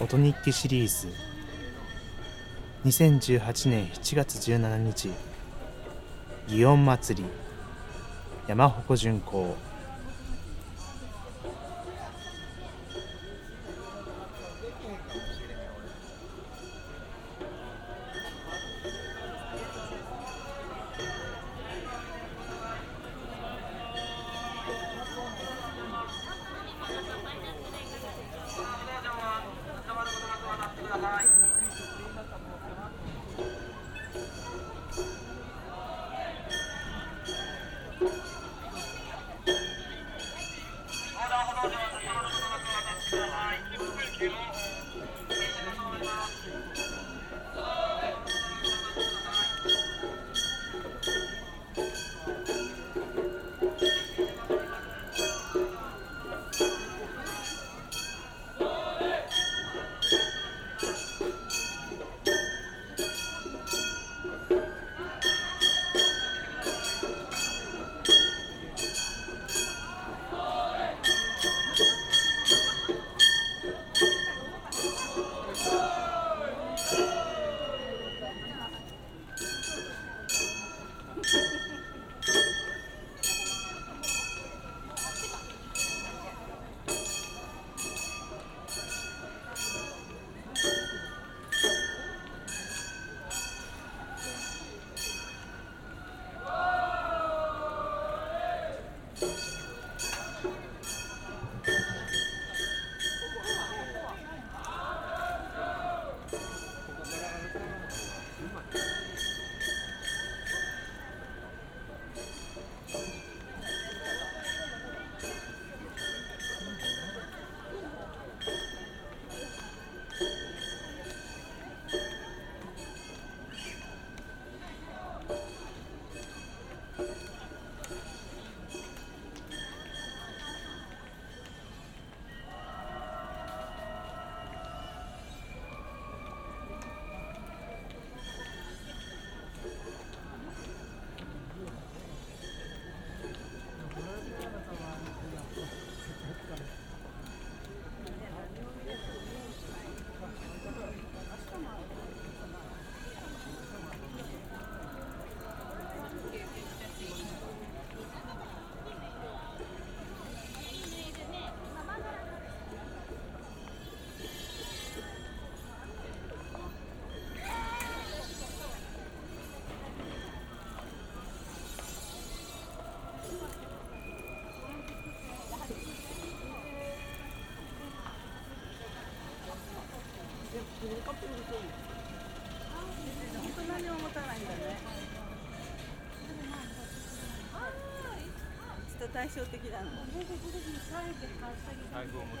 音日記シリーズ。2018年7月17日。祇園祭。り山鉾巡行。the high. そんななんちょっと対照的だな。財布を持つ。